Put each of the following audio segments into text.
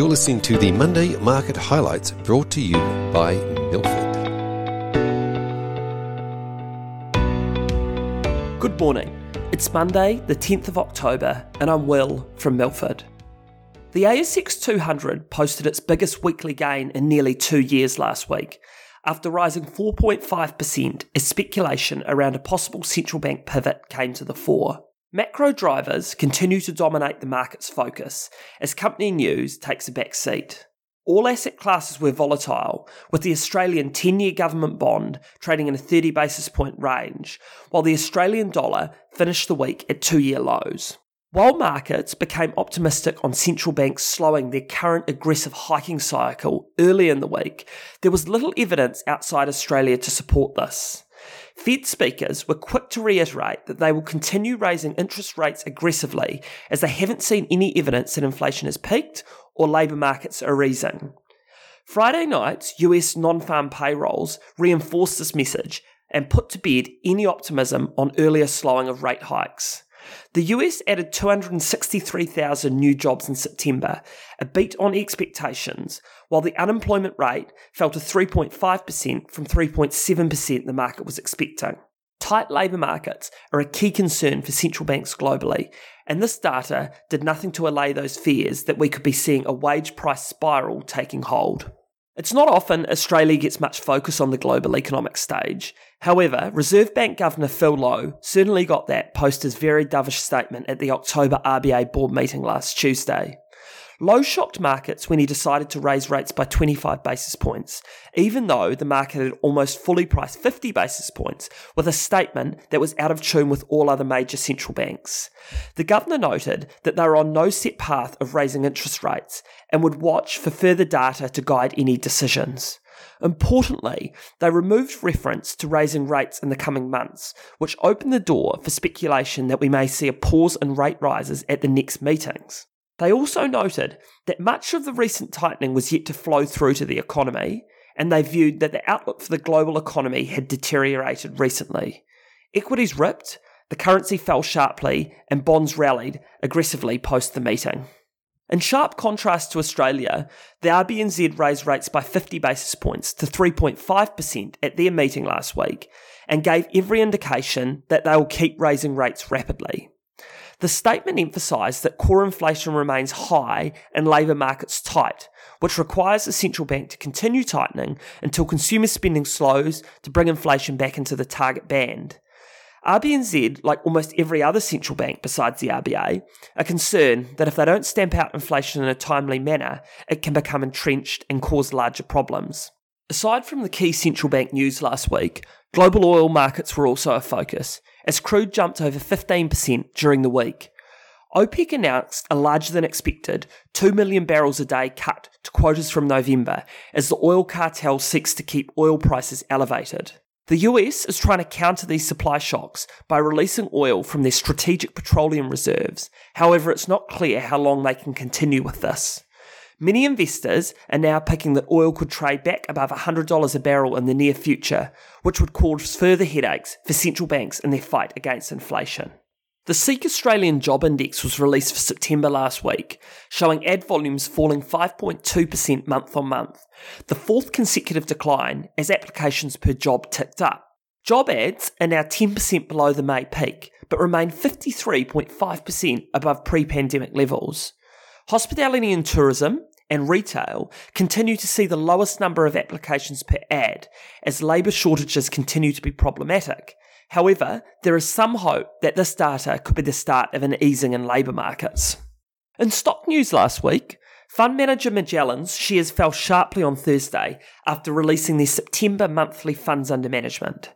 You're listening to the Monday Market Highlights brought to you by Milford. Good morning. It's Monday, the 10th of October, and I'm Will from Milford. The ASX 200 posted its biggest weekly gain in nearly two years last week, after rising 4.5% as speculation around a possible central bank pivot came to the fore. Macro drivers continue to dominate the market's focus as company news takes a back seat. All asset classes were volatile, with the Australian 10 year government bond trading in a 30 basis point range, while the Australian dollar finished the week at two year lows. While markets became optimistic on central banks slowing their current aggressive hiking cycle early in the week, there was little evidence outside Australia to support this. Fed speakers were quick to reiterate that they will continue raising interest rates aggressively as they haven't seen any evidence that inflation has peaked or labour markets are easing. Friday night's US non farm payrolls reinforced this message and put to bed any optimism on earlier slowing of rate hikes. The US added 263,000 new jobs in September, a beat on expectations, while the unemployment rate fell to 3.5% from 3.7% the market was expecting. Tight labour markets are a key concern for central banks globally, and this data did nothing to allay those fears that we could be seeing a wage price spiral taking hold. It's not often Australia gets much focus on the global economic stage. However, Reserve Bank Governor Phil Lowe certainly got that post his very dovish statement at the October RBA board meeting last Tuesday. Lowe shocked markets when he decided to raise rates by 25 basis points, even though the market had almost fully priced 50 basis points with a statement that was out of tune with all other major central banks. The governor noted that they were on no set path of raising interest rates and would watch for further data to guide any decisions. Importantly, they removed reference to raising rates in the coming months, which opened the door for speculation that we may see a pause in rate rises at the next meetings. They also noted that much of the recent tightening was yet to flow through to the economy, and they viewed that the outlook for the global economy had deteriorated recently. Equities ripped, the currency fell sharply, and bonds rallied aggressively post the meeting. In sharp contrast to Australia, the RBNZ raised rates by 50 basis points to 3.5% at their meeting last week and gave every indication that they will keep raising rates rapidly. The statement emphasised that core inflation remains high and labour markets tight, which requires the central bank to continue tightening until consumer spending slows to bring inflation back into the target band. RBNZ, like almost every other central bank besides the RBA, are concerned that if they don't stamp out inflation in a timely manner, it can become entrenched and cause larger problems. Aside from the key central bank news last week, global oil markets were also a focus, as crude jumped over 15% during the week. OPEC announced a larger than expected 2 million barrels a day cut to quotas from November as the oil cartel seeks to keep oil prices elevated. The US is trying to counter these supply shocks by releasing oil from their strategic petroleum reserves. However, it's not clear how long they can continue with this. Many investors are now picking that oil could trade back above $100 a barrel in the near future, which would cause further headaches for central banks in their fight against inflation. The SEEK Australian Job Index was released for September last week, showing ad volumes falling 5.2% month on month, the fourth consecutive decline as applications per job ticked up. Job ads are now 10% below the May peak, but remain 53.5% above pre pandemic levels. Hospitality and tourism and retail continue to see the lowest number of applications per ad as labour shortages continue to be problematic. However, there is some hope that this data could be the start of an easing in labour markets. In stock news last week, fund manager Magellan's shares fell sharply on Thursday after releasing their September monthly funds under management.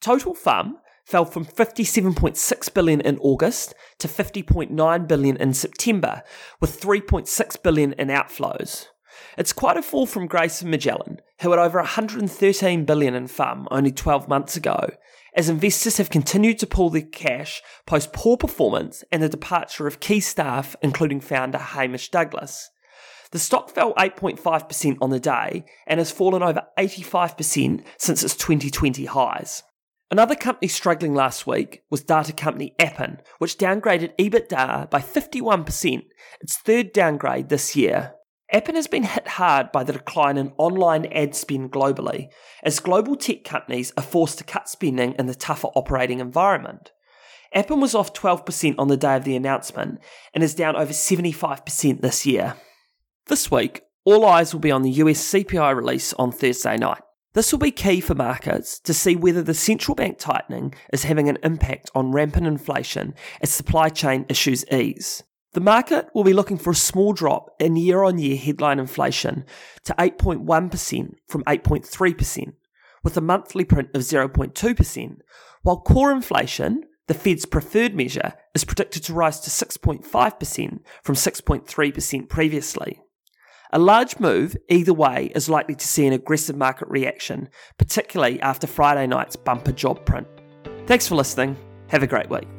Total FUM fell from 57.6 billion in August to 50.9 billion in September, with 3.6 billion in outflows. It's quite a fall from Grayson Magellan, who had over 113 billion in FUM only 12 months ago, as investors have continued to pull their cash post poor performance and the departure of key staff, including founder Hamish Douglass. The stock fell 8.5% on the day and has fallen over 85% since its 2020 highs. Another company struggling last week was data company Appen, which downgraded EBITDA by 51%, its third downgrade this year. Appen has been hit hard by the decline in online ad spend globally, as global tech companies are forced to cut spending in the tougher operating environment. Appen was off 12% on the day of the announcement and is down over 75% this year. This week, all eyes will be on the US CPI release on Thursday night. This will be key for markets to see whether the central bank tightening is having an impact on rampant inflation as supply chain issues ease. The market will be looking for a small drop in year on year headline inflation to 8.1% from 8.3%, with a monthly print of 0.2%, while core inflation, the Fed's preferred measure, is predicted to rise to 6.5% from 6.3% previously. A large move, either way, is likely to see an aggressive market reaction, particularly after Friday night's bumper job print. Thanks for listening. Have a great week.